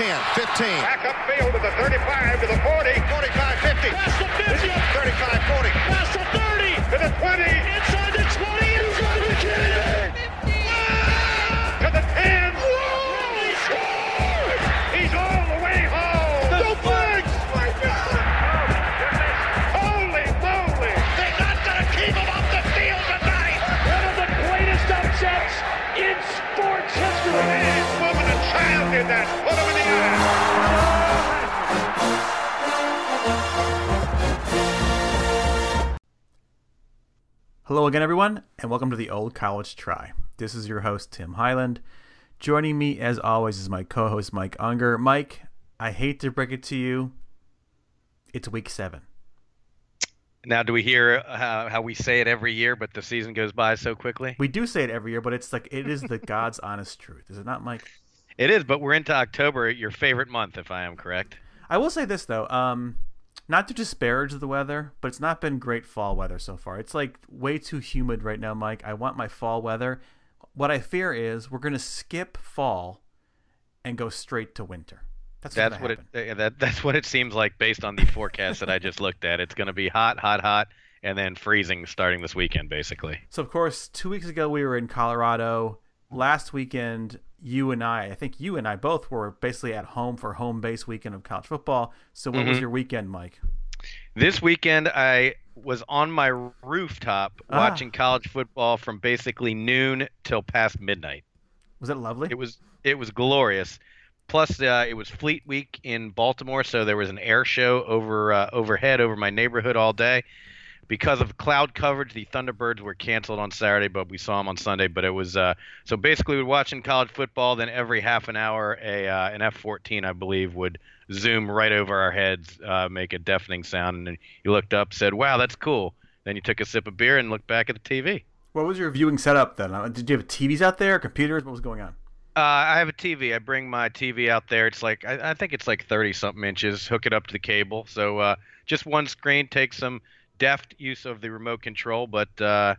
10, 15. Back upfield to the 35, to the 40, 45, 50. Past the 50. 35, 40. Past the 30. to the 20, Inside Hello again, everyone, and welcome to the Old College Try. This is your host, Tim Highland. Joining me, as always, is my co host, Mike Unger. Mike, I hate to break it to you, it's week seven. Now, do we hear how, how we say it every year, but the season goes by so quickly? We do say it every year, but it's like it is the God's honest truth. Is it not, Mike? It is, but we're into October, your favorite month, if I am correct. I will say this, though. Um, not to disparage the weather, but it's not been great fall weather so far. It's like way too humid right now, Mike. I want my fall weather. What I fear is we're going to skip fall and go straight to winter. That's, That's what it happen. that that's what it seems like based on the forecast that I just looked at. It's going to be hot, hot, hot, and then freezing starting this weekend, basically. So of course, two weeks ago we were in Colorado. Last weekend, you and I, I think you and I both were basically at home for home base weekend of college football. So what was Mhm. your weekend, Mike? This weekend, I was on my rooftop Ah. watching college football from basically noon till past midnight. Was it lovely? It was it was glorious. Plus, uh, it was Fleet Week in Baltimore, so there was an air show over uh, overhead over my neighborhood all day. Because of cloud coverage, the Thunderbirds were canceled on Saturday, but we saw them on Sunday. But it was uh, so basically we're watching college football. Then every half an hour, a uh, an F-14, I believe, would zoom right over our heads, uh, make a deafening sound, and then you looked up, said, "Wow, that's cool." Then you took a sip of beer and looked back at the TV. what was your viewing setup then? Uh, Did you have TVs out there, computers? What was going on? Uh, I have a TV. I bring my TV out there. It's like I, I think it's like thirty something inches. Hook it up to the cable. So uh, just one screen takes some deft use of the remote control. But uh,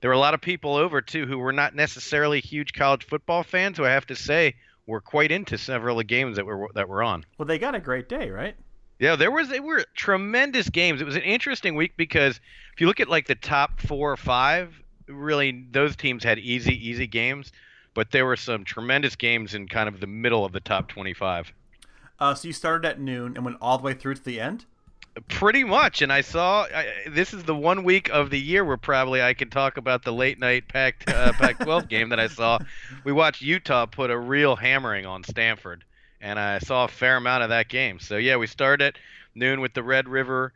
there were a lot of people over too who were not necessarily huge college football fans. Who I have to say were quite into several of the games that were that were on. Well, they got a great day, right? Yeah, there was they were tremendous games. It was an interesting week because if you look at like the top four or five, really those teams had easy, easy games, but there were some tremendous games in kind of the middle of the top twenty-five. Uh, so you started at noon and went all the way through to the end. Pretty much, and I saw I, this is the one week of the year where probably I can talk about the late night Pac uh, Pac-12 game that I saw. We watched Utah put a real hammering on Stanford, and I saw a fair amount of that game. So yeah, we started at noon with the Red River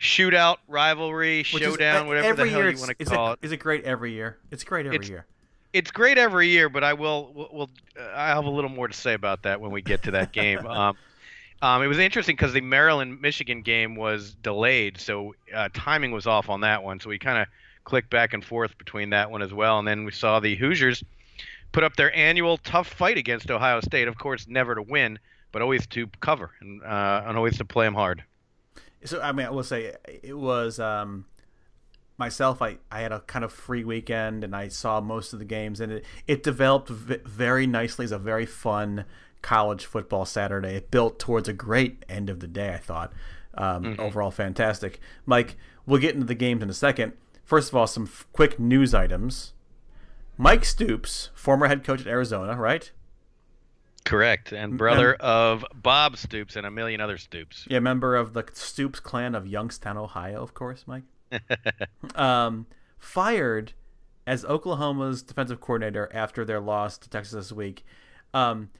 shootout rivalry Which showdown, uh, whatever the hell you want to call it, it. Is it great every year? It's great every It's- year. It's great every year, but I will will, will uh, I have a little more to say about that when we get to that game. um, um, it was interesting because the Maryland Michigan game was delayed, so uh, timing was off on that one. So we kind of clicked back and forth between that one as well, and then we saw the Hoosiers put up their annual tough fight against Ohio State. Of course, never to win, but always to cover and uh, and always to play them hard. So I mean, I will say it was um, myself. I, I had a kind of free weekend and I saw most of the games, and it it developed v- very nicely as a very fun college football Saturday. It built towards a great end of the day. I thought um, overall fantastic. Mike, we'll get into the games in a second. First of all, some f- quick news items. Mike Stoops, former head coach at Arizona, right? Correct, and brother of Bob Stoops and a million other Stoops. Yeah, member of the Stoops clan of Youngstown, Ohio, of course, Mike. um, fired as Oklahoma's defensive coordinator after their loss to Texas this week. Um,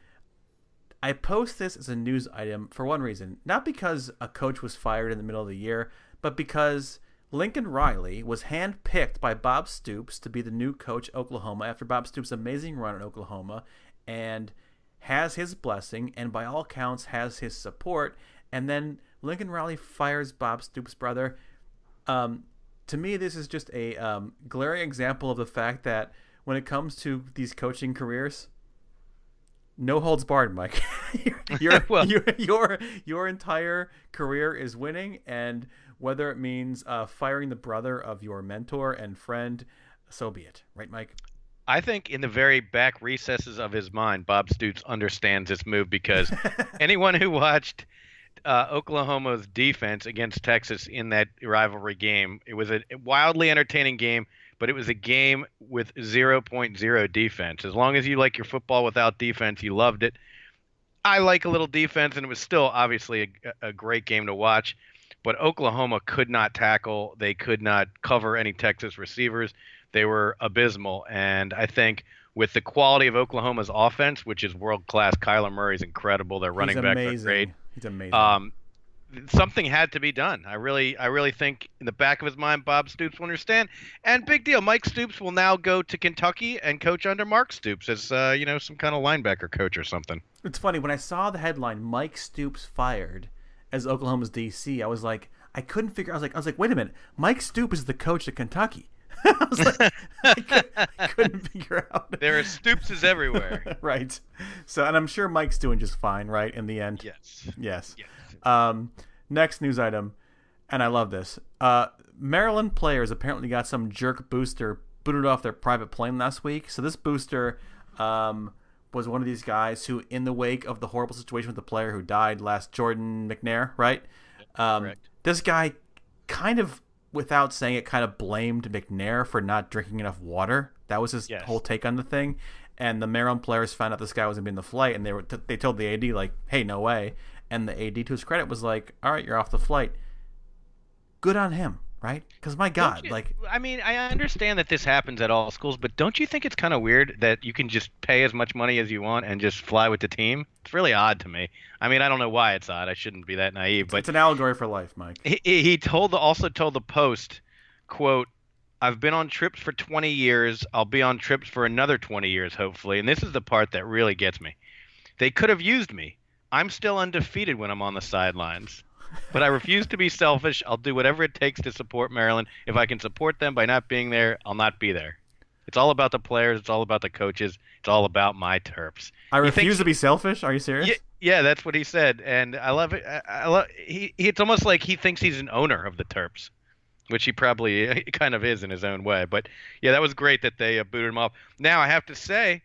I post this as a news item for one reason, not because a coach was fired in the middle of the year, but because Lincoln Riley was handpicked by Bob Stoops to be the new coach Oklahoma after Bob Stoops' amazing run at Oklahoma, and has his blessing and by all counts has his support. And then Lincoln Riley fires Bob Stoops' brother. Um, to me, this is just a um, glaring example of the fact that when it comes to these coaching careers, no holds barred, Mike. your, Well- your your your entire career is winning, and whether it means uh, firing the brother of your mentor and friend, so be it. Right, Mike? I think in the very back recesses of his mind, Bob Stoops understands this move because anyone who watched uh, Oklahoma's defense against Texas in that rivalry game, it was a wildly entertaining game, but it was a game with 0.0 defense. As long as you like your football without defense, you loved it. I like a little defense, and it was still obviously a, a great game to watch. But Oklahoma could not tackle. They could not cover any Texas receivers. They were abysmal. And I think with the quality of Oklahoma's offense, which is world class, Kyler Murray's incredible. Their running He's back amazing. great. He's amazing. Um, something had to be done. I really, I really think in the back of his mind, Bob Stoops will understand. And big deal, Mike Stoops will now go to Kentucky and coach under Mark Stoops as uh, you know some kind of linebacker coach or something. It's funny when I saw the headline "Mike Stoops fired as Oklahoma's DC." I was like, I couldn't figure. I was like, I was like, wait a minute, Mike Stoops is the coach at Kentucky. I was like, I, could, couldn't figure out. There are Stoopses everywhere. right. So, and I'm sure Mike's doing just fine, right? In the end. Yes. Yes. Yes. Um, next news item, and I love this. Uh, Maryland players apparently got some jerk booster booted off their private plane last week. So this booster um, was one of these guys who, in the wake of the horrible situation with the player who died last, Jordan McNair, right? Um, Correct. This guy kind of, without saying it, kind of blamed McNair for not drinking enough water. That was his Yes. whole take on the thing. And the Maryland players found out this guy wasn't being the flight, and they were they told the AD like, "Hey, no way." And the AD, to his credit, was like, "All right, you're off the flight." Good on him, right? Because my God, you- like, I mean, I understand that this happens at all schools, but don't you think it's kind of weird that you can just pay as much money as you want and just fly with the team? It's really odd to me. I mean, I don't know why it's odd. I shouldn't be that naive, but it's an allegory for life, Mike. he, he told the, also told the Post, quote, I've been on trips for 20 years. I'll be on trips for another 20 years, hopefully. And this is the part that really gets me. They could have used me. I'm still undefeated when I'm on the sidelines. But I refuse to be selfish. I'll do whatever it takes to support Maryland. If I can support them by not being there, I'll not be there. It's all about the players. It's all about the coaches. It's all about my Terps. I refuse to be selfish. Are you serious? Yeah, yeah, that's what he said, and I love it. I, I love. He, he, it's almost like he thinks he's an owner of the Terps, which he probably kind of is in his own way. But yeah, that was great that they uh, booted him off. Now I have to say,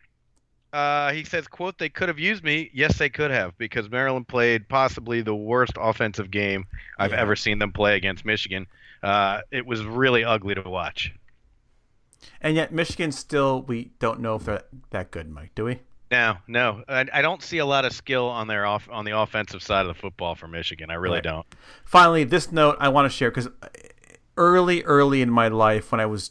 uh, he says, "quote They could have used me. Yes, they could have, because Maryland played possibly the worst offensive game I've Yeah. ever seen them play against Michigan. Uh, it was really ugly to watch. And yet, Michigan still, we don't know if they're that good, Mike. Do we? No, no, I, I don't see a lot of skill on their off on the offensive side of the football for Michigan. I really Right. don't. Finally, this note I want to share because early, early in my life, when I was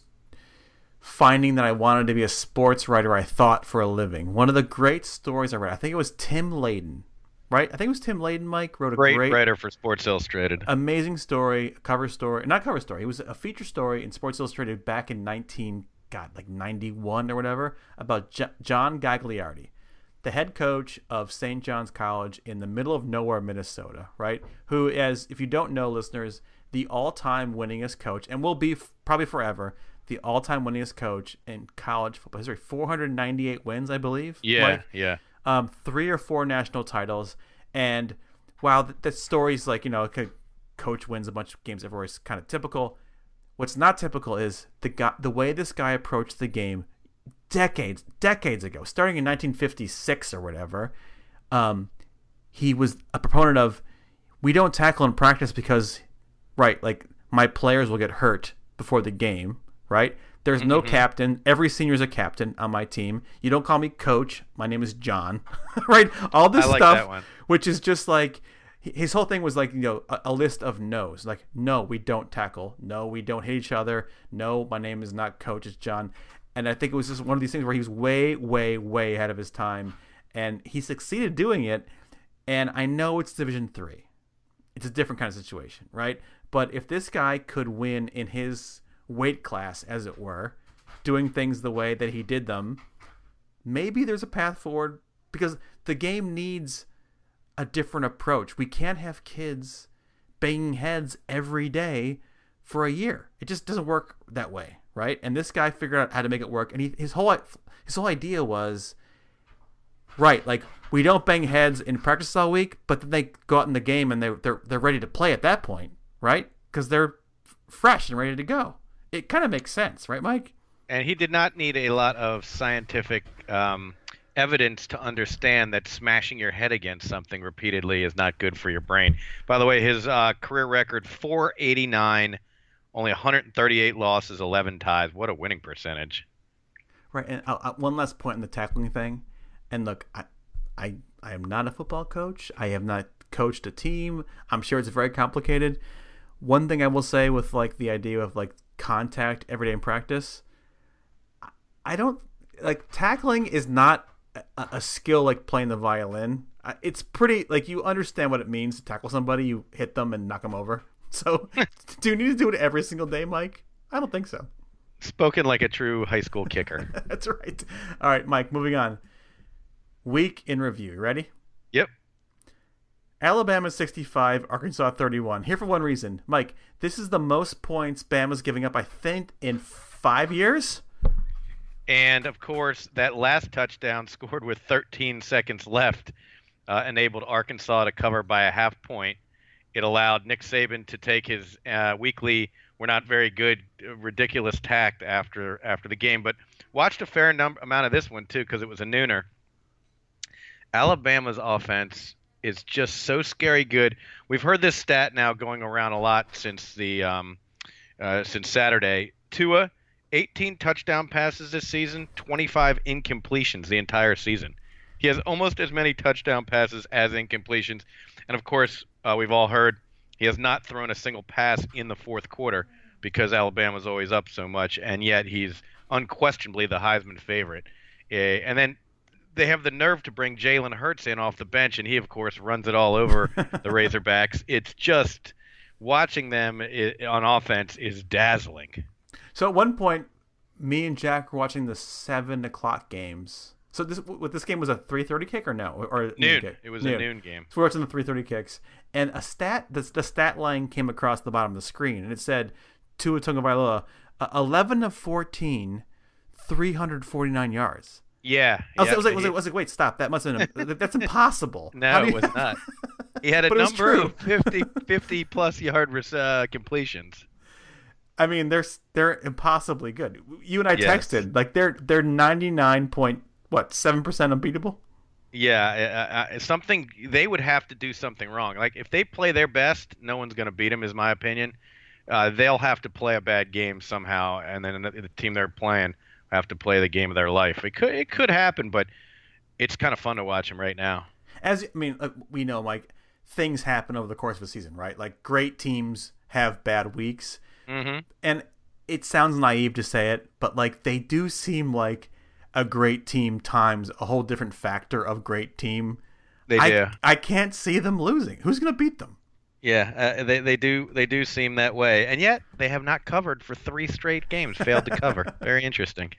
finding that I wanted to be a sports writer, I thought for a living. One of the great stories I read, I think it was Tim Layden, right? I think it was Tim Layden, Mike, wrote a Great, great, writer for Sports Illustrated. amazing story, cover story, not cover story. It was a feature story in Sports Illustrated back in 19, God, like 91 or whatever, about J- John Gagliardi, the head coach of St. John's College in the middle of nowhere, Minnesota, right? Who, as if you don't know, listeners, the all-time winningest coach, and will be f- probably forever the all-time winningest coach in college football history. 498 wins, I believe. Yeah, Mike? yeah. um, three or four national titles. And while the, the story's like, you know, co- coach wins a bunch of games everywhere is kind of typical, what's not typical is the guy, the way this guy approached the game decades, decades ago, starting in 1956 or whatever. Um, he was a proponent of we don't tackle in practice because, right, like my players will get hurt before the game, right? There's no Mm-hmm. captain. Every senior is a captain on my team. You don't call me coach. My name is John, right? All this like stuff, which is just like his whole thing was like you know a, a list of no's. Like no, we don't tackle. No, we don't hit each other. No, my name is not coach. It's John. And I think it was just one of these things where he was way, way, way ahead of his time, and he succeeded doing it. And I know it's Division Three it's a different kind of situation, right? But if this guy could win in his weight class, as it were, doing things the way that he did them, maybe there's a path forward because the game needs a different approach. We can't have kids banging heads every day for a year. It just doesn't work that way, right? And this guy figured out how to make it work, and he, his whole his whole idea was right, like we don't bang heads in practice all week, but then they go out in the game and they they're they're ready to play at that point, right? Because they're fresh and ready to go. It kind of makes sense, right, Mike? and he did not need a lot of scientific um, evidence to understand that smashing your head against something repeatedly is not good for your brain. By the way, his uh, career record 489, only 138 losses, 11 ties. What a winning percentage! Right, and uh, uh, one last point in the tackling thing. And look, I, I, I am not a football coach. I have not coached a team. I'm sure it's very complicated. One thing I will say with like the idea of like contact every day in practice, I don't like tackling is not a, a skill like playing the violin. It's pretty like you understand what it means to tackle somebody. You hit them and knock them over. So, do you need to do it every single day, Mike? I don't think so. Spoken like a true high school kicker. That's right. All right, Mike. Moving on. Week in review. Ready? Yep. Alabama 65, Arkansas 31. Here for one reason. Mike, this is the most points Bama's giving up, I think, in five years. And of course, that last touchdown scored with 13 seconds left uh, enabled Arkansas to cover by a half point. It allowed Nick Saban to take his uh, weekly "we're not very good" ridiculous tact after after the game. But watched a fair number amount of this one too because it was a nooner. Alabama's offense is just so scary good. We've heard this stat now going around a lot since the um, uh, since Saturday. Tua 18 touchdown passes this season, 25 incompletions the entire season. He has almost as many touchdown passes as incompletions. And of course, uh, we've all heard he has not thrown a single pass in the fourth quarter because Alabama's always up so much, and yet he's unquestionably the Heisman favorite. Uh, and then they have the nerve to bring Jalen Hurts in off the bench, and he, of course, runs it all over the Razorbacks. It's just watching them on offense is dazzling. So at one point, me and Jack were watching the seven o'clock games. So this what this game was a three thirty kick or no or noon? noon it was noon. a noon game. So we're watching the three thirty kicks, and a stat the, the stat line came across the bottom of the screen, and it said Tua Tagovailoa, uh, eleven of 14, 349 yards. Yeah, I was, yeah, I was like, was, it, was like, wait, stop! That must have been that's impossible. no, you... it was not. He had a number of 50, 50 plus yard uh, completions. I mean, they're they're impossibly good. You and I yes. texted like they're they're ninety nine point what seven percent unbeatable. Yeah, uh, uh, something they would have to do something wrong. Like if they play their best, no one's going to beat them, is my opinion. Uh, they'll have to play a bad game somehow, and then the, the team they're playing have to play the game of their life. It could it could happen, but it's kind of fun to watch them right now. As I mean, we know, Mike, things happen over the course of a season, right? Like great teams have bad weeks Mm-hmm. And it sounds naive to say it, but like they do seem like a great team times a whole different factor of great team. They I, do. I can't see them losing. Who's going to beat them? Yeah, uh, they they do they do seem that way, and yet they have not covered for three straight games. Failed to cover. Very interesting.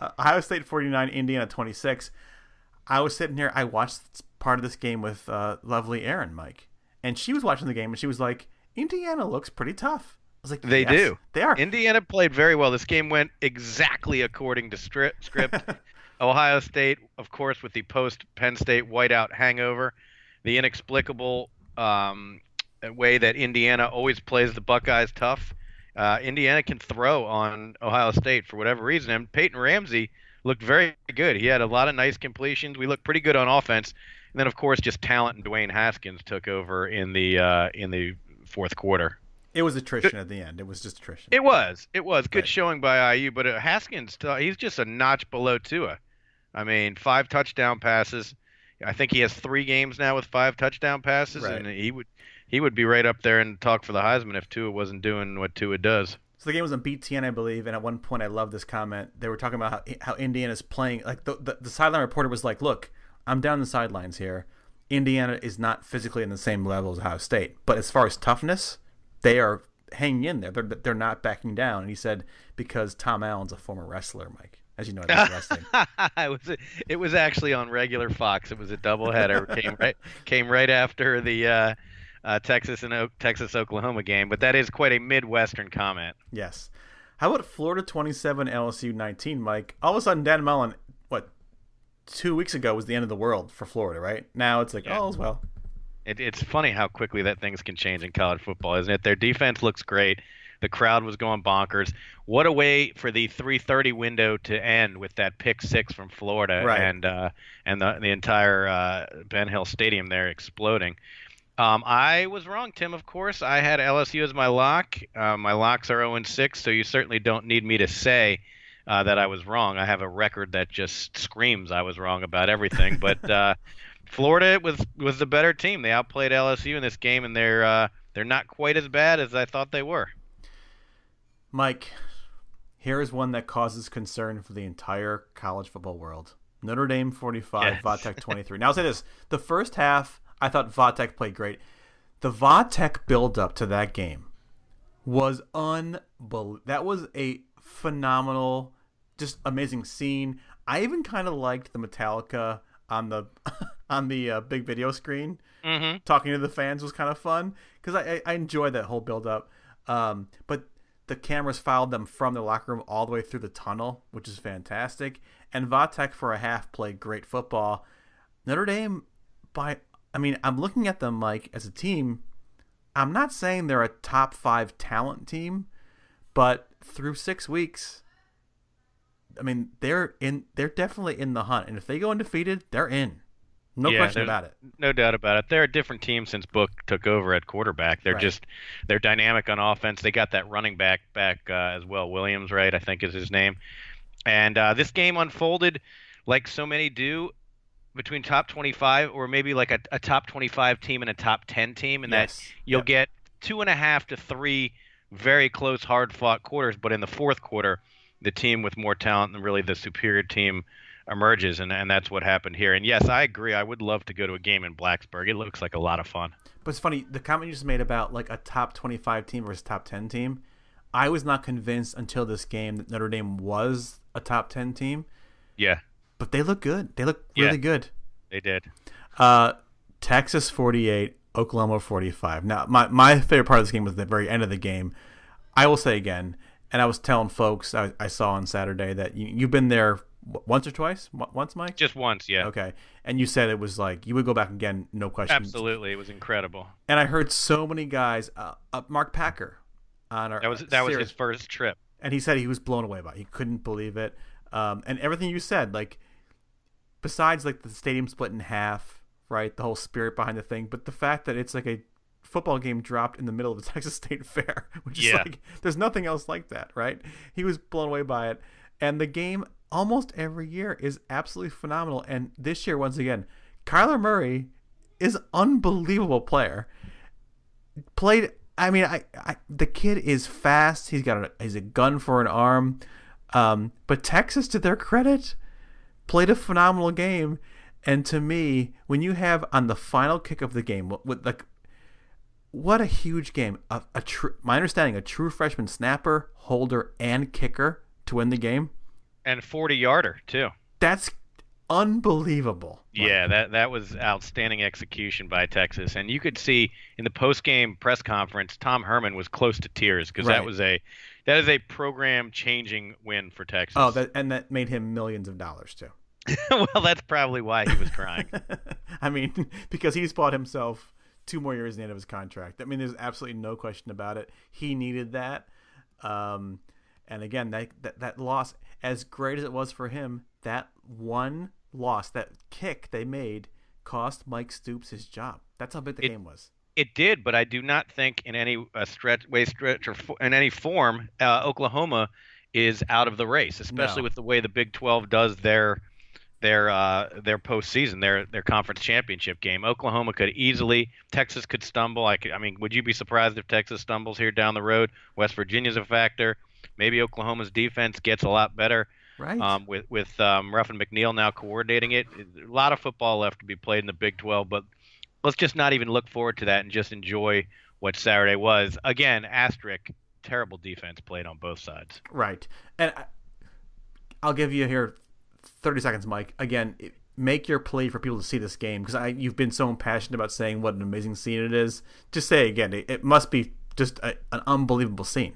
Uh, Ohio State forty nine, Indiana twenty six. I was sitting here. I watched part of this game with uh, lovely Erin, Mike, and she was watching the game, and she was like, "Indiana looks pretty tough." I was like, they yes, do. They are. Indiana played very well. This game went exactly according to stri- script. Ohio State, of course, with the post Penn State whiteout hangover, the inexplicable um, way that Indiana always plays the Buckeyes tough. Uh, Indiana can throw on Ohio State for whatever reason, and Peyton Ramsey looked very good. He had a lot of nice completions. We looked pretty good on offense, and then of course just talent and Dwayne Haskins took over in the uh, in the fourth quarter. It was attrition at the end. It was just attrition. It was. It was good right. showing by IU, but uh, Haskins, uh, he's just a notch below Tua. I mean, five touchdown passes. I think he has three games now with five touchdown passes, right. and he would he would be right up there and talk for the Heisman if Tua wasn't doing what Tua does. So the game was on BTN, I believe, and at one point I love this comment. They were talking about how, how Indiana's playing. Like the, the, the sideline reporter was like, "Look, I'm down the sidelines here. Indiana is not physically in the same level as Ohio State, but as far as toughness." they are hanging in there. They're they're not backing down. And he said because Tom Allen's a former wrestler, Mike. As you know, wrestling. it was it was actually on regular Fox. It was a doubleheader. came right came right after the uh, uh, Texas and o- Texas Oklahoma game. But that is quite a Midwestern comment. Yes. How about Florida 27, LSU 19, Mike? All of a sudden, Dan Mullen, what, two weeks ago was the end of the world for Florida, right? Now it's like, yeah. oh, well. It, it's funny how quickly that things can change in college football, isn't it? Their defense looks great. The crowd was going bonkers. What a way for the 3:30 window to end with that pick six from Florida Right. and uh, and the the entire uh, Ben Hill Stadium there exploding. Um, I was wrong, Tim. Of course, I had LSU as my lock. Uh, my locks are 0 and 6, so you certainly don't need me to say uh, that I was wrong. I have a record that just screams I was wrong about everything. But uh, Florida was was the better team. They outplayed LSU in this game, and they're uh, they're not quite as bad as I thought they were. Mike, here is one that causes concern for the entire college football world. Notre Dame 45, Yes. Va Tech 23. now, I'll say this. The first half, I thought Va Tech played great. The Va Tech build-up to that game was unbelievable. That was a phenomenal, just amazing scene. I even kind of liked the Metallica on the on the uh, big video screen Mm-hmm. talking to the fans was kind of fun because I, I I enjoyed that whole buildup. Um, but the cameras followed them from the locker room all the way through the tunnel, which is fantastic. And Va Tech for a half played great football. Notre Dame, by I mean, I'm looking at them like as a team. I'm not saying they're a top five talent team, but through six weeks, I mean, they're in. They're definitely in the hunt. And if they go undefeated, they're in. No Yeah, question about it. No doubt about it. They're a different team since Book took over at quarterback. They're Right. just they're dynamic on offense. They got that running back back uh, as well. Williams, right? I think is his name. And uh, this game unfolded like so many do between top 25 or maybe like a, a top 25 team and a top 10 team, and Yes. that you'll Yep. get two and a half to three very close, hard fought quarters. But in the fourth quarter, the team with more talent and really the superior team emerges, and, and that's what happened here. And yes, I agree. I would love to go to a game in Blacksburg. It looks like a lot of fun. But it's funny, the comment you just made about like a top 25 team versus top 10 team, I was not convinced until this game that Notre Dame was a top 10 team, Yeah, but they look good. They look really Yeah. good. they did. Uh, Texas 48, Oklahoma 45. Now, my, my favorite part of this game was the very end of the game. I will say again, and I was telling folks I, I saw on Saturday that you, you've been there once or twice? Once, Mike? Just once, yeah. Okay. And you said it was like you would go back again, no question. Absolutely, it was incredible. And I heard so many guys, uh, uh, Mark Packer, on our That was that was his first trip. and he said he was blown away by. it. He couldn't believe it, um, and everything you said, like besides like the stadium split in half, right? The whole spirit behind the thing, but the fact that it's like a football game dropped in the middle of the Texas State Fair, which is like there's nothing else like that, right? He was blown away by it, and the game almost every year is absolutely phenomenal. And this year, once again, Kyler Murray is unbelievable player. Played, I mean, I, I the kid is fast. He's got a he's a gun for an arm. Um, but Texas, to their credit, played a phenomenal game. And to me, when you have on the final kick of the game, what, like what a huge game! A, a true, my understanding, a true freshman snapper, holder, and kicker to win the game. And 40 yarder too. That's unbelievable. Yeah, that that was outstanding execution by Texas, and you could see in the post game press conference, Tom Herman was close to tears because Right. that was a that is a program changing win for Texas. Oh, that and that made him millions of dollars too. well, that's probably why he was crying. I mean, because he's bought himself two more years in the end of his contract. I mean, there's absolutely no question about it. He needed that. Um, and again, that, that that loss, as great as it was for him, that one loss, that kick they made, cost Mike Stoops his job. That's how big the It- game was. It did, but I do not think in any uh, stretch, way, stretch, or fo- in any form, uh, Oklahoma is out of the race, especially No. with the way the Big 12 does their their uh, their postseason, their their conference championship game. Oklahoma could easily, Texas could stumble. I, could, I mean, would you be surprised if Texas stumbles here down the road? West Virginia's a factor. Maybe Oklahoma's defense gets a lot better Right. um, with with um, Ruffin McNeill now coordinating it. A lot of football left to be played in the Big 12, but let's just not even look forward to that and just enjoy what Saturday was. Again, asterisk, terrible defense played on both sides. Right. And I, I'll give you here 30 seconds, Mike. Again, make your plea for people to see this game because I you've been so impassioned about saying what an amazing scene it is. Just say again, it, it must be just a, an unbelievable scene.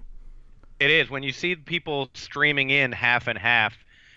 It is when you see people streaming in half and half.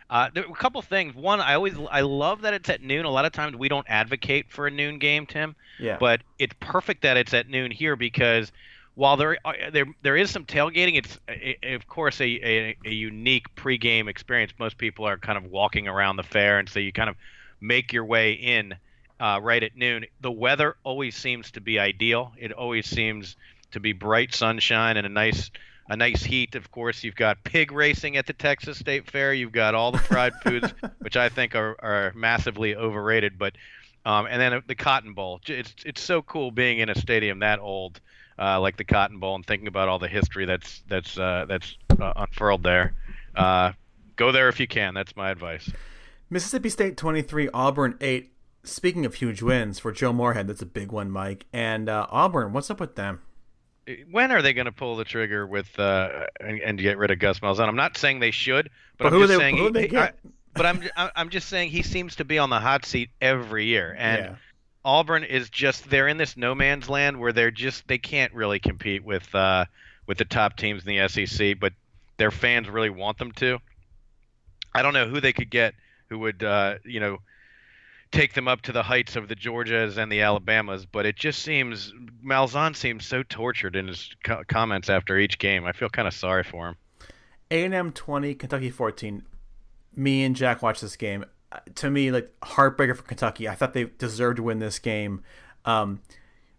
Uh, there are a couple things. One, I always I love that it's at noon. A lot of times we don't advocate for a noon game, Tim. Yeah. But it's perfect that it's at noon here because while there uh, there there is some tailgating, it's a, of course a, a, a unique pregame experience. Most people are kind of walking around the fair, and so you kind of make your way in uh, right at noon. The weather always seems to be ideal. It always seems to be bright sunshine and a nice a nice heat. Of course, you've got pig racing at the Texas State Fair. You've got all the fried foods, which I think are, are massively overrated. But um, and then the Cotton Bowl. It's it's so cool being in a stadium that old uh, like the Cotton Bowl and thinking about all the history that's that's uh, that's uh, unfurled there. Uh, go there if you can. That's my advice. Mississippi State 23, Auburn 8. Speaking of huge wins for Joe Moorhead, that's a big one, Mike. And uh, Auburn, what's up with them? When are they going to pull the trigger with uh, and, and, get rid of Gus Malzahn? I'm not saying they should, but, but I'm just they, saying who he, they I, but I'm I'm just saying he seems to be on the hot seat every year, and yeah. Auburn is just they're in this no man's land where they're just they can't really compete with uh, with the top teams in the SEC, but their fans really want them to. I don't know who they could get who would uh, you know take them up to the heights of the Georgias and the Alabamas, but it just seems Malzahn seems so tortured in his co- comments after each game. I feel kind of sorry for him. A&M 20, Kentucky 14. Me and Jack watched this game to me like heartbreaker for Kentucky. I thought they deserved to win this game. Um,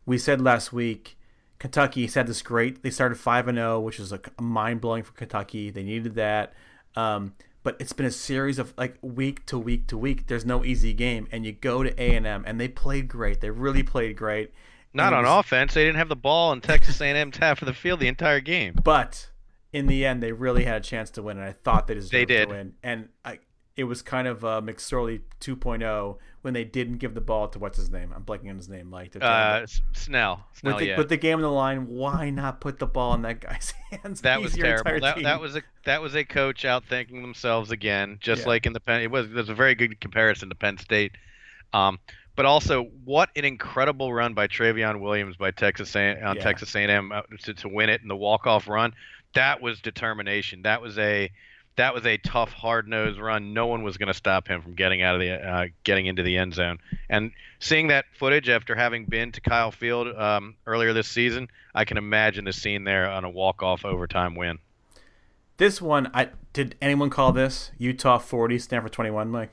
we said last week Kentucky said this great. They started five and zero, oh, which is like mind blowing for Kentucky. They needed that. Um, but it's been a series of like week to week to week. There's no easy game, and you go to A and M, and they played great. They really played great. Not on was, offense. They didn't have the ball, and Texas A&M's half of the field the entire game. But in the end, they really had a chance to win, and I thought they deserved they did. to win. And I, it was kind of uh, McSorley 2.0 when they didn't give the ball to what's his name? I'm blanking on his name. Like uh, Snell. Snell. With the, yeah. with the game on the line, why not put the ball in that guy's hands? That was terrible. That, that, was a that was a coach out thinking themselves again, just yeah. like in the Penn. It was it was a very good comparison to Penn State. Um, but also, what an incredible run by Trayveon Williams by Texas A- on yeah. Texas A&M uh, to, to win it in the walk off run. That was determination. That was a that was a tough, hard-nosed run. No one was going to stop him from getting out of the uh, getting into the end zone. And seeing that footage after having been to Kyle Field um, earlier this season, I can imagine the scene there on a walk-off overtime win. This one, I did anyone call this Utah 40, Stanford 21, Mike?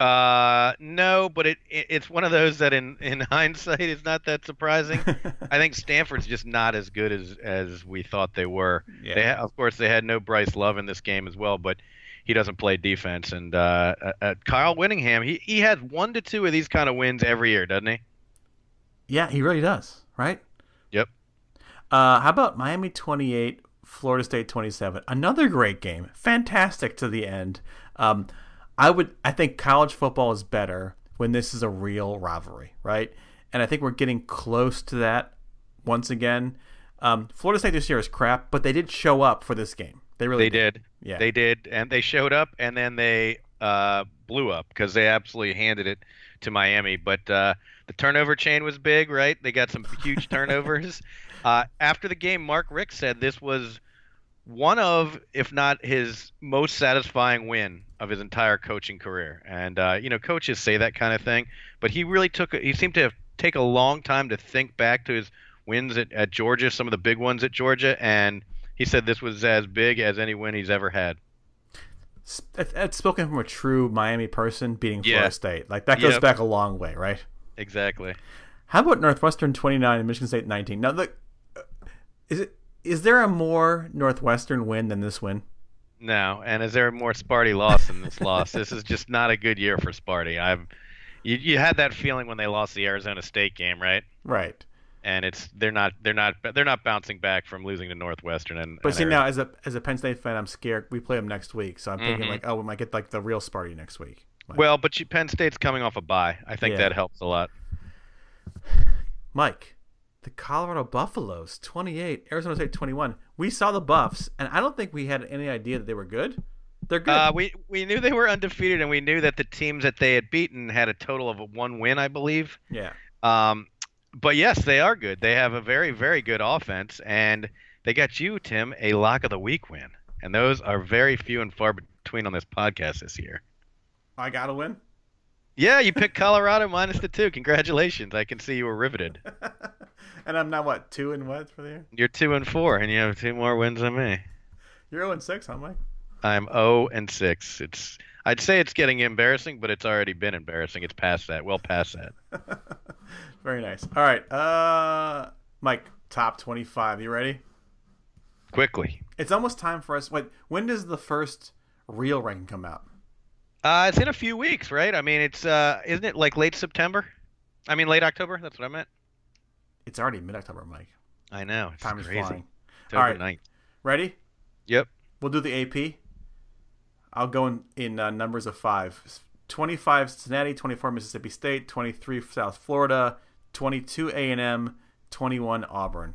Uh, no, but it, it, it's one of those that in in hindsight is not that surprising. I think Stanford's just not as good as as we thought they were. Yeah. They ha- of course they had no Bryce Love in this game as well, but he doesn't play defense. And uh, uh, Kyle Whittingham, he he has one to two of these kind of wins every year, doesn't he? Yeah, he really does. Right. Yep. Uh, how about Miami twenty eight, Florida State twenty seven? Another great game, fantastic to the end. Um, I would I think college football is better when this is a real rivalry, right? And I think we're getting close to that once again. Um, Florida State this year is crap, but they did show up for this game. They really they did. did. Yeah, they did, and they showed up, and then they uh, blew up because they absolutely handed it to Miami. But uh, the turnover chain was big, right? They got some huge turnovers. Uh, after the game, Mark Richt said this was one of, if not his most satisfying win of his entire coaching career. And uh, you know, coaches say that kind of thing, but he really took. He seemed to have take a long time to think back to his wins at, at Georgia, some of the big ones at Georgia, and he said this was as big as any win he's ever had. That's spoken from a true Miami person beating Florida yeah. State. Like that goes yep. back a long way, right? Exactly. How about Northwestern 29 and Michigan State 19? Now, look, uh, is it is there a more Northwestern win than this win? No, and is there a more Sparty loss than this loss? This is just not a good year for Sparty. I've you, you had that feeling when they lost the Arizona State game, right? Right. And it's they're not they're not they're not bouncing back from losing to Northwestern and. But and see now, as a as a Penn State fan, I'm scared. We play them next week, so I'm thinking mm-hmm. like, oh, we might get like the real Sparty next week. Like, well, but you, Penn State's coming off a bye. I think yeah. that helps a lot. Mike, the Colorado Buffaloes, 28, Arizona State 21. We saw the Buffs, and I don't think we had any idea that they were good. They're good. Uh, we we knew they were undefeated, and we knew that the teams that they had beaten had a total of one win, I believe. Yeah. Um, but yes, they are good. They have a very very good offense, and they got you, Tim, a lock of the week win, and those are very few and far between on this podcast this year. I got to win. Yeah, you picked Colorado minus the two. Congratulations! I can see you were riveted. And I'm now what two and what for the year? You're two and four, and you have two more wins than me. You're zero and six, huh, Mike? I'm 0 and 6. It's I'd say it's getting embarrassing, but it's already been embarrassing. It's past that. Well past that. Very nice. All right, uh, Mike, top twenty-five. You ready? Quickly. It's almost time for us. Wait, when does the first real ranking come out? Uh, it's in a few weeks, right? I mean, it's uh, isn't it like late September? I mean, late October. That's what I meant. It's already mid-October, Mike. I know. Time is crazy. flying. October All right. 9th. Ready? Yep. We'll do the AP. I'll go in, in uh, numbers of five. 25 Cincinnati, 24 Mississippi State, 23 South Florida, 22 A&M, 21 Auburn.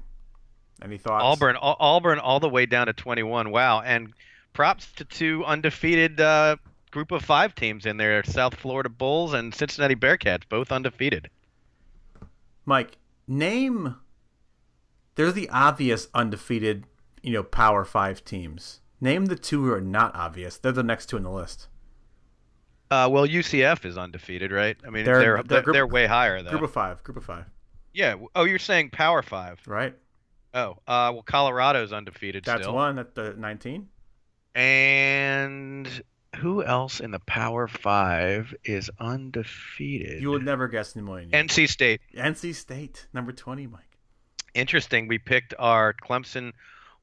Any thoughts? Auburn, Au- Auburn, all the way down to 21. Wow. And props to two undefeated uh, group of five teams in there: South Florida Bulls and Cincinnati Bearcats, both undefeated. Mike, name. There's the obvious undefeated, you know, Power Five teams. Name the two who are not obvious. They're the next two in the list. Uh, well, UCF is undefeated, right? I mean, They're- they're they're they're, way higher though. Group of five. Group of five. yeah. Oh, you're saying Power Five? Right. Oh, uh, well, Colorado's undefeated That's still. one. At the 19. And who else in the Power Five is undefeated? You would never guess in a million. years. NC State. NC State, number 20, Mike. Interesting. We picked our Clemson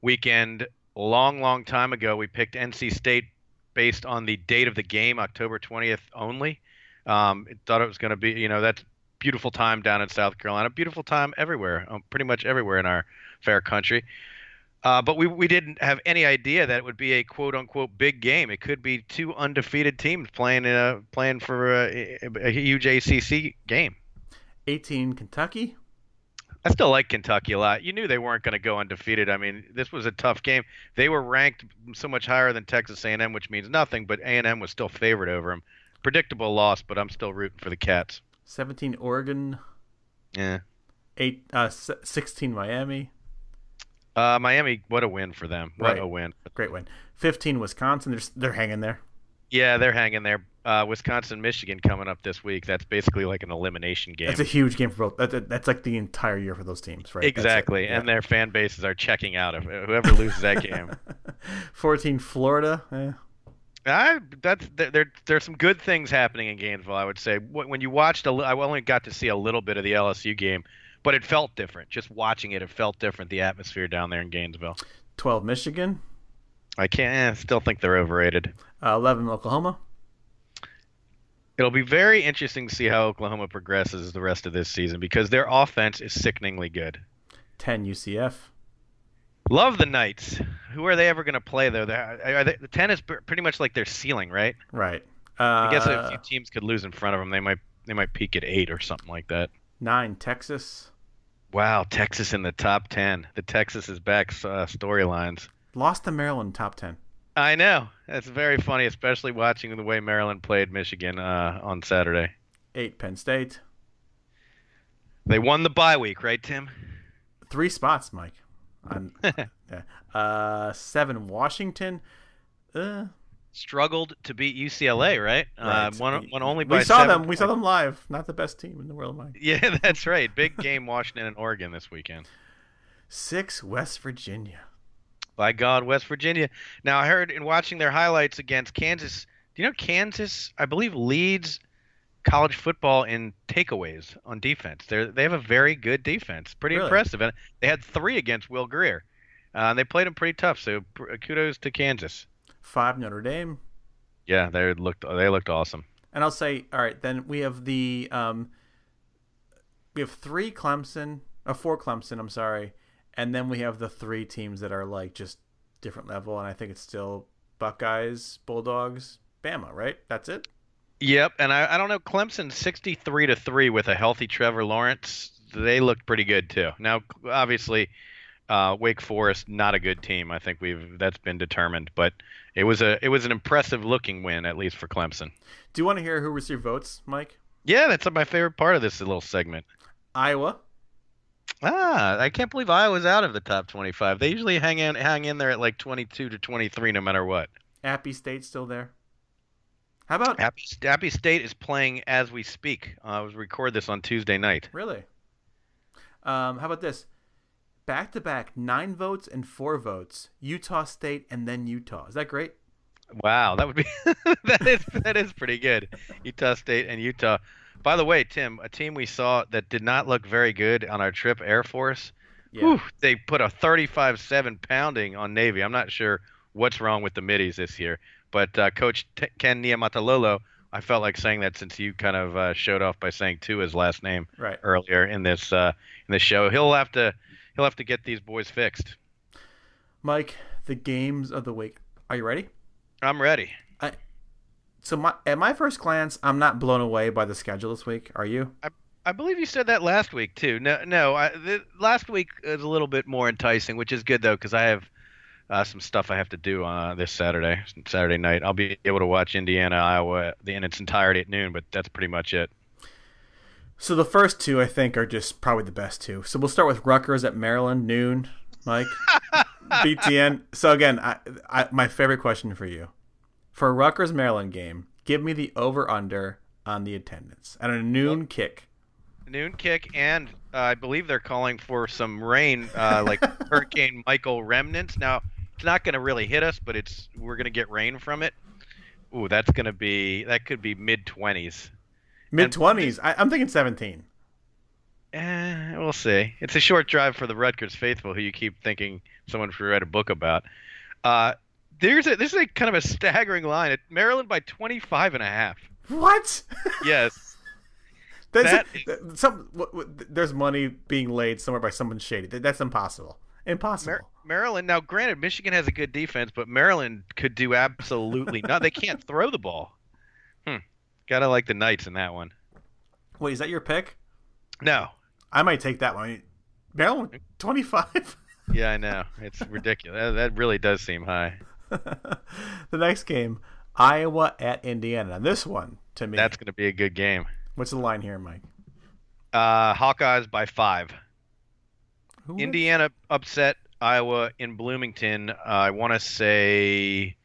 weekend a long, long time ago. We picked NC State based on the date of the game, October 20th only. Um, thought it was going to be, you know, that's beautiful time down in South Carolina. Beautiful time everywhere, um, pretty much everywhere in our fair country. Uh, but we, we didn't have any idea that it would be a quote unquote big game. It could be two undefeated teams playing uh, playing for a, a huge ACC game. 18, Kentucky. I still like Kentucky a lot. You knew they weren't going to go undefeated. I mean, this was a tough game. They were ranked so much higher than Texas A&M, which means nothing. But A&M was still favored over them. Predictable loss, but I'm still rooting for the Cats. 17, Oregon. Yeah. Eight, uh, 16, Miami. Uh, Miami, what a win for them. What Right. a win. Great win. 15, Wisconsin. They're, they're hanging there. Yeah, they're hanging there. Uh, Wisconsin, Michigan coming up this week. That's basically like an elimination game. That's a huge game for both. That, that- that's like the entire year for those teams, right? Exactly, Yeah. and their fan bases are checking out of whoever loses that game. 14, Florida. Eh. I that's there, there. There's some good things happening in Gainesville. I would say when you watched, a, I only got to see a little bit of the LSU game, but it felt different. Just watching it, it felt different. The atmosphere down there in Gainesville. 12, Michigan. I can't. Eh, still think they're overrated. Uh, 11, Oklahoma. It'll be very interesting to see how Oklahoma progresses the rest of this season because their offense is sickeningly good. 10, UCF. Love the Knights. Who are they ever going to play though? They, the ten is pretty much like their ceiling, right? Right. Uh, I guess if a few teams could lose in front of them, they might they might peak at eight or something like that. 9, Texas. Wow, Texas in the top 10. The Texas is back uh, storylines. Lost to Maryland, top 10. I know. That's very funny, especially watching the way Maryland played Michigan uh, on Saturday. 8, Penn State. They won the bye week, right, Tim? Three spots, Mike. On, yeah. Uh, 7, Washington. Uh, Struggled to beat UCLA, right? Uh, right. won, won only we saw them. We saw them live. Not the best team in the world, Mike. Yeah, that's right. Big game, Washington and Oregon this weekend. 6, West Virginia. By God, West Virginia. Now I heard in watching their highlights against Kansas. Do you know Kansas? I believe leads college football in takeaways on defense. They they have a very good defense. Pretty Really? impressive, and they had three against Will Grier. Uh, and they played them pretty tough. So pr- kudos to Kansas. 5, Notre Dame. Yeah, they looked they looked awesome. And I'll say, all right, then we have the um, we have three Clemson, or four Clemson. I'm sorry, and then we have the three teams that are like just different level, and I think it's still Buckeyes, Bulldogs, Bama, right? That's it. Yep, and I, I don't know Clemson 63 to 3 with a healthy Trevor Lawrence. They looked pretty good too. Now obviously uh, Wake Forest not a good team. I think we've that's been determined, but it was a it was an impressive looking win at least for Clemson. Do you want to hear who received votes, Mike? Yeah, that's my favorite part of this little segment. Iowa. Ah, I can't believe Iowa's out of the top 25. They usually hang in hang in there at like 22 to 23 no matter what. Appy State still there. How about Happy Happy State is playing as we speak. Uh, I was record this on Tuesday night. really? Um, how about this? Back to back, nine votes and four votes. Utah State and then Utah. Is that great? Wow, that would be that is that is pretty good. Utah State and Utah. By the way, Tim, a team we saw that did not look very good on our trip, Air Force. Yeah. Whew, they put a 35-7 pounding on Navy. I'm not sure what's wrong with the middies this year, but uh, Coach T- Ken Niamatalolo, I felt like saying that since you kind of uh, showed off by saying Tua's last name Right. earlier in this uh, in this show. He'll have to he'll have to get these boys fixed. Mike, the games of the week. Are you ready? I'm ready. So my at my first glance, I'm not blown away by the schedule this week. Are you? I believe you said that last week too. No, no. I, the, last week is a little bit more enticing, which is good though, because I have uh, some stuff I have to do uh, this Saturday, Saturday night. I'll be able to watch Indiana, Iowa in its entirety at noon, but that's pretty much it. So the first two I think are just probably the best two. So we'll start with Rutgers at Maryland noon, Mike. BTN. So again, I, I, my favorite question for you. For a Rutgers Maryland game, give me the over under on the attendance at a noon kick. Noon kick, and uh, I believe they're calling for some rain, uh, like Hurricane Michael remnants. Now it's not going to really hit us, but it's we're going to get rain from it. Ooh, that's going to be that could be mid twenties. Mid twenties. I'm thinking seventeen. Eh, we'll see. It's a short drive for the Rutgers faithful, who you keep thinking someone should write a book about. Uh, there's a this is a kind of a staggering line. At Maryland by 25 and a half. What? Yes. That a- some. w- w- There's money being laid somewhere by someone shady. That- That's impossible. Impossible. Mar- Maryland. Now, granted, Michigan has a good defense, but Maryland could do absolutely nothing. They can't throw the ball. Hmm. Gotta like the Knights in that one. Wait, is that your pick? No. I might take that one. Maryland, 25. Yeah, I know. It's ridiculous. That, that really does seem high. the next game, Iowa at Indiana. Now, this one, to me, That's going to be a good game. what's the line here, Mike? Uh, Hawkeyes by five. Who Indiana upset Iowa in Bloomington. Uh, I want to say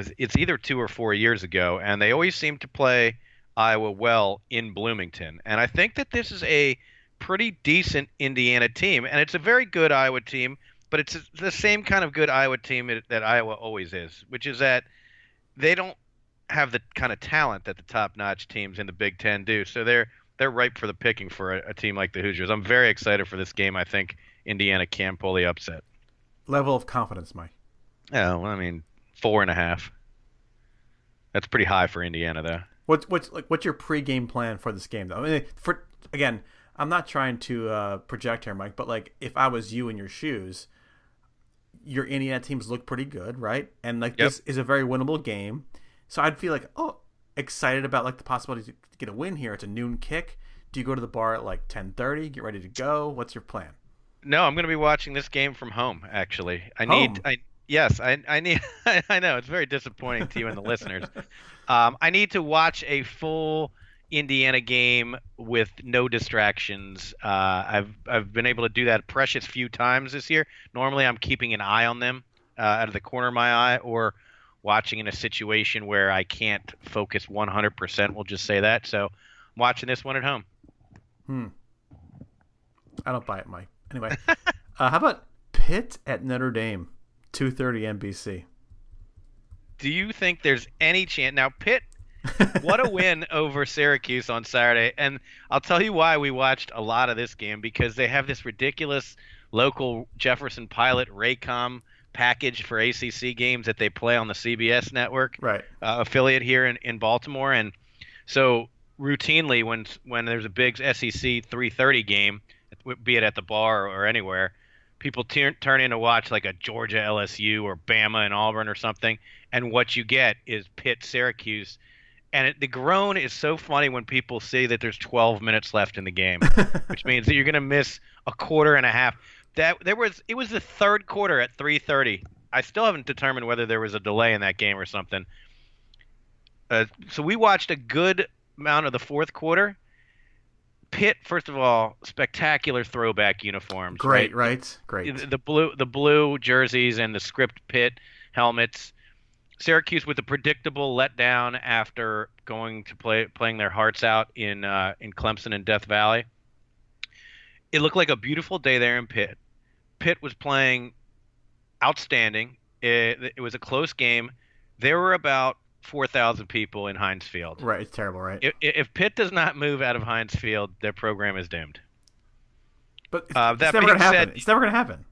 was it's either two or four years ago, and they always seem to play Iowa well in Bloomington. And I think that this is a pretty decent Indiana team, and it's a very good Iowa team. But it's the same kind of good Iowa team that Iowa always is, which is that they don't have the kind of talent that the top-notch teams in the Big Ten do. So they're they're ripe for the picking for a, a team like the Hoosiers. I'm very excited for this game. I think Indiana can pull the upset. level of confidence, Mike? Yeah, well, I mean, four and a half. That's pretty high for Indiana, though. What's what's like what's your pregame plan for this game though? I mean, for again, I'm not trying to uh, project here, Mike, but like if I was you in your shoes, your Indiana teams look pretty good, right? And like Yep. this is a very winnable game, so I'd feel like oh excited about like the possibility to get a win here. It's a noon kick. Do you go to the bar at like 10:30? Get ready to go. What's your plan? No, I'm going to be watching this game from home. Actually, I Home? need. I yes, I I need. I know it's very disappointing to you and the listeners. Um, I need to watch a full Indiana game with no distractions. Uh, I've I've been able to do that precious few times this year. Normally, I'm keeping an eye on them uh, out of the corner of my eye, or watching in a situation where I can't focus 100%. We'll just say that. So, I'm watching this one at home. Hmm. I don't buy it, Mike. Anyway, uh, how about Pitt at Notre Dame, 2:30 NBC? Do you think there's any chance now? Pitt what a win over Syracuse on Saturday. And I'll tell you why we watched a lot of this game because they have this ridiculous local Jefferson Pilot Raycom package for ACC games that they play on the CBS network Right. uh, affiliate here in, in Baltimore. And so routinely when when there's a big SEC 3:30 game, be it at the bar or anywhere, people turn turn in to watch like a Georgia LSU or Bama and Auburn or something, and what you get is Pitt Syracuse. And it, the groan is so funny when people see that there's 12 minutes left in the game, which means that you're going to miss a quarter and a half. That there was it was the third quarter at 3:30. I still haven't determined whether there was a delay in that game or something. Uh, so we watched a good amount of the fourth quarter. Pitt, first of all, spectacular throwback uniforms. Great, right? right? Great. The, the blue, the blue jerseys and the script Pitt helmets. Syracuse with a predictable letdown after going to play playing their hearts out in uh, in Clemson and Death Valley. it looked like a beautiful day there in Pitt. Pitt was playing outstanding. It, it was a close game. There were about 4,000 people in Heinz Field. Right, it's terrible, right? If, if Pitt does not move out of Heinz Field, their program is doomed. but it's, uh, it's that never gonna happen. said- it's never gonna happen.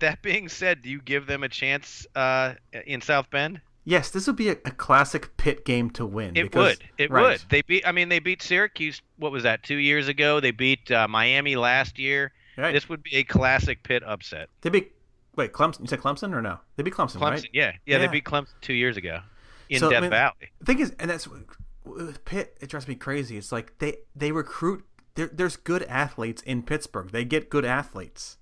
That being said, do you give them a chance uh, in South Bend? Yes, this would be a, a classic Pitt game to win. It because- would. It right. would. They beat. I mean, they beat Syracuse. What was that? Two years ago. They beat uh, Miami last year. Right. This would be a classic Pitt upset. They beat. Wait, Clemson. You said Clemson or no? They beat Clemson, Clemson. right? Yeah, yeah. They Yeah. beat Clemson two years ago in So, I Death mean, Valley. The thing is, and that's with Pitt. It drives me crazy. It's like they they recruit. There, there's good athletes in Pittsburgh. They get good athletes,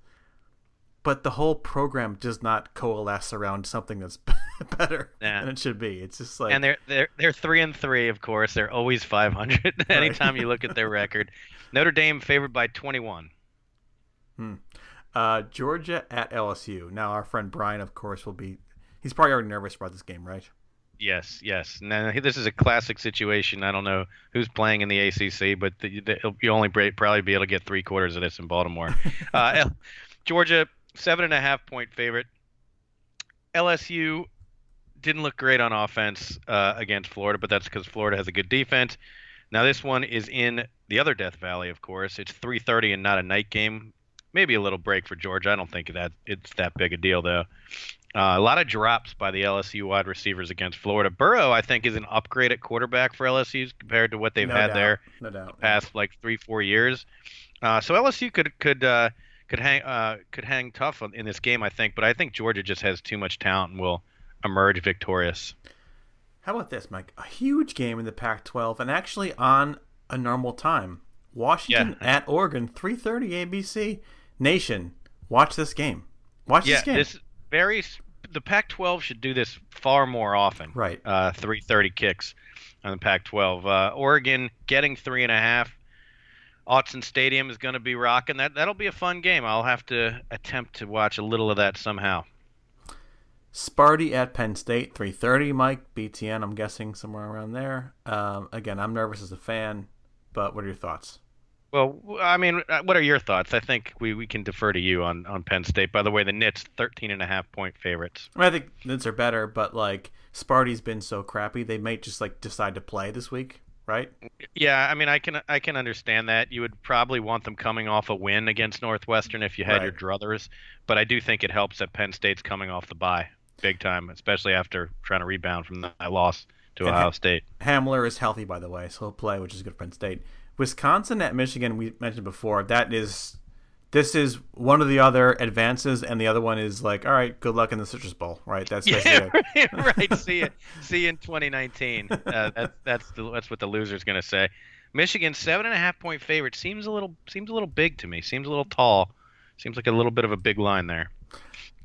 but the whole program does not coalesce around something that's better than it should be. It's just like And they're they're they're three and three, of course. They're always 500. Anytime you look at their record, Notre Dame favored by 21. uh, Georgia at LSU. Now our friend Brian, of course, will be. He's probably already nervous about this game, right? Yes, yes. Now this is a classic situation. I don't know who's playing in the ACC, but the, the, you only probably be able to get three quarters of this in Baltimore. uh, Georgia seven and a half point favorite. LSU didn't look great on offense uh, against Florida, but that's because Florida has a good defense. Now this one is in the other Death Valley, of course. It's 3:30 and not a night game. Maybe a little break for Georgia. I don't think that it's that big a deal though. Uh, a lot of drops by the LSU wide receivers against Florida. Burrow, I think, is an upgrade at quarterback for LSU compared to what they've No had doubt. there No doubt. past like three, four years. Uh, so LSU could could uh, could hang uh, could hang tough in this game, I think. But I think Georgia just has too much talent and will emerge victorious. How about this, Mike? A huge game in the Pac-12, and actually on a normal time. Washington Yeah. at Oregon, 3:30 ABC. Nation, watch this game. Watch Yeah, this game. this very the Pac-12 should do this far more often. Right. Uh, 3:30 kicks on the Pac-12. Uh, Oregon getting three and a half. Autzen Stadium is going to be rocking. That that'll be a fun game. I'll have to attempt to watch a little of that somehow. Sparty at Penn State, 3:30. Mike BTN, I'm guessing somewhere around there. Um, again, I'm nervous as a fan, but what are your thoughts? Well, I mean, uh, what are your thoughts? I think we, we can defer to you on, on Penn State. By the way, the Knits 13 and a half point favorites. I, mean, I think Knights are better, but like Sparty's been so crappy, they might just like decide to play this week, right? Yeah, I mean, I can I can understand that. You would probably want them coming off a win against Northwestern if you had your druthers, but I do think it helps that Penn State's coming off the bye big time, especially after trying to rebound from that loss to And Ohio State. Hamler is healthy, by the way, so he'll play, which is good for Penn State. Wisconsin at Michigan, we mentioned before. That is, this is one of the other advances, and the other one is like, all right, good luck in the Citrus Bowl, right? That's Yeah, right. right. See you. See you in 2019. Uh, that's that's the, that's what the loser's gonna say. Michigan seven and a half point favorite seems a little seems a little big to me. Seems a little tall. Seems like a little bit of a big line there.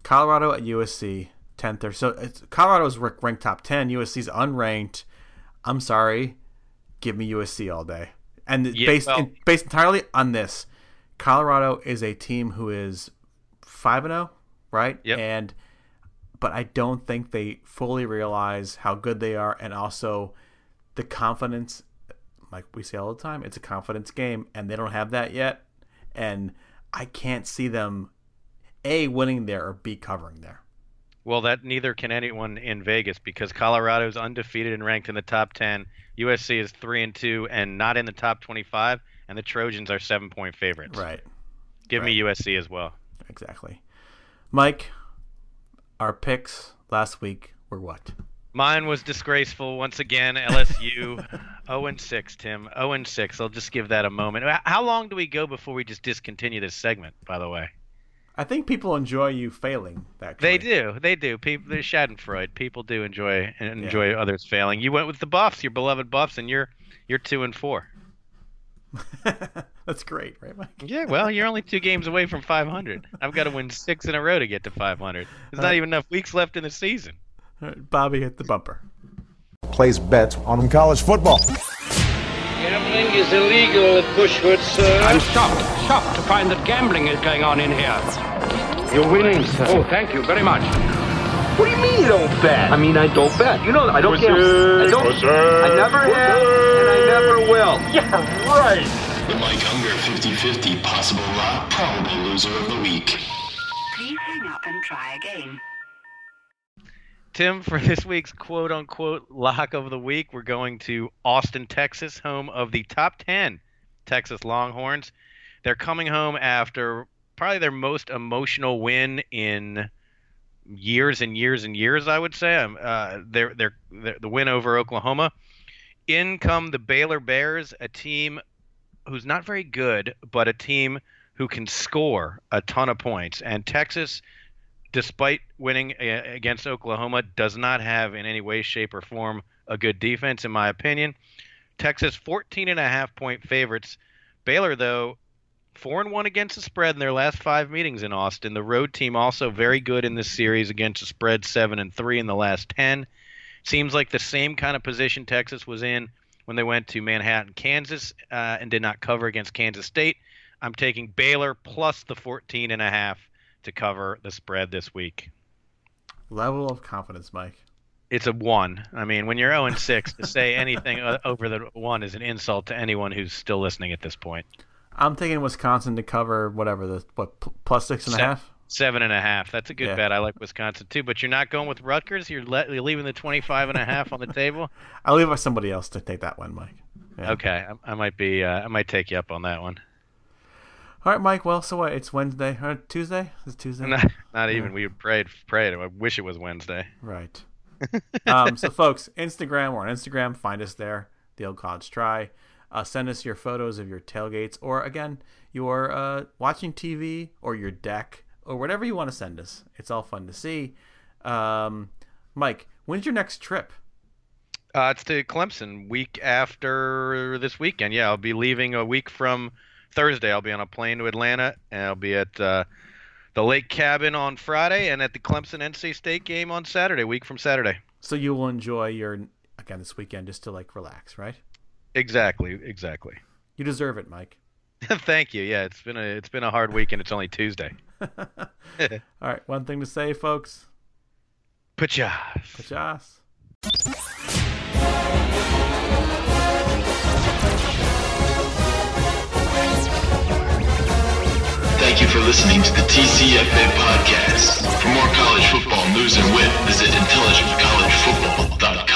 Colorado at USC, tenth or so. It's, Colorado's ranked top ten. USC's unranked. I'm sorry, give me USC all day, and Yeah, based well- in, based entirely on this. Colorado is a team who is five and zero, right? Yep. And but I don't think they fully realize how good they are, and also the confidence. Like we say all the time, it's a confidence game, and they don't have that yet. And I can't see them a winning there or b covering there. Well, that neither can anyone in Vegas because Colorado is undefeated and ranked in the top 10. USC is 3 and 2 and not in the top 25 and the Trojans are 7 point favorites. Right. Give me USC as well. Exactly. Mike, our picks last week were what? Mine was disgraceful once again. LSU 0 and 6, Tim. 0 and 6. I'll just give that a moment. How long do we go before we just discontinue this segment, by the way? I think people enjoy you failing. Actually. They do. They do. People, there's Schadenfreude. People do enjoy enjoy others failing. You went with the Buffs, your beloved Buffs, and you're you're two and four. That's great, right, Mike? Yeah, well, you're only two games away from 500. I've got to win six in a row to get to 500. There's Uh, not even enough weeks left in the season. All right, Bobby hit the bumper. Place bets on college football. Gambling is illegal at Bushwood, sir. I'm shocked, shocked to find that gambling is going on in here. You're winning, sir. Oh, thank you very much. what do you mean you don't bet? I mean, I don't bet. You know, I don't care. I don't. I never have, and I never will. Yeah, right. The Mike Hunger 50-50 possible lock, probable loser of the week. Please hang up and try again. Tim, for this week's quote unquote lock of the week, we're going to Austin, Texas, home of the top 10 Texas Longhorns. They're coming home after probably their most emotional win in years and years and years, I would say. Um, uh, they're, they're, they're, the win over Oklahoma. In come the Baylor Bears, a team who's not very good, but a team who can score a ton of points. And Texas, despite winning against Oklahoma, does not have in any way, shape, or form a good defense, in my opinion. Texas 14 and a half point favorites. Baylor, though, four and one against the spread in their last five meetings in Austin. The road team also very good in this series against the spread, seven and three in the last ten. Seems like the same kind of position Texas was in when they went to Manhattan, Kansas, uh, and did not cover against Kansas State. I'm taking Baylor plus the 14 and a half to cover the spread this week. Level of confidence, Mike. It's a one. I mean, when you're 0 and 6, to say anything over the one is an insult to anyone who's still listening at this point. I'm taking Wisconsin to cover whatever the what plus six and a half. Seven and a half. That's a good Yeah. bet. I like Wisconsin too, but you're not going with Rutgers. You're, le- you're leaving the 25 and a half on the table. I'll leave it somebody else to take that one, Mike. Yeah. Okay, I, I might be. Uh, I might take you up on that one. All right, Mike. Well, so what? It's Wednesday or Tuesday? It's Tuesday. Not, not even. We prayed. Prayed. I wish it was Wednesday. Right. um, so, folks, Instagram, we're on Instagram. Find us there, the Old College Try. Uh, send us your photos of your tailgates, or again, your uh, watching TV, or your deck, or whatever you want to send us. It's all fun to see. Um, Mike, when's your next trip? Uh, it's to Clemson week after this weekend. Yeah, I'll be leaving a week from Thursday. I'll be on a plane to Atlanta, and I'll be at uh, the Lake Cabin on Friday, and at the Clemson NC State game on Saturday. Week from Saturday. So you will enjoy your again this weekend just to like relax, right? Exactly, exactly. You deserve it, Mike. Thank you. Yeah, it's been a it's been a hard week and it's only Tuesday. All right, one thing to say, folks. Pachas. Pachas. Thank you for listening to the TCFA podcast. For more college football news and wit, visit intelligentcollegefootball.com.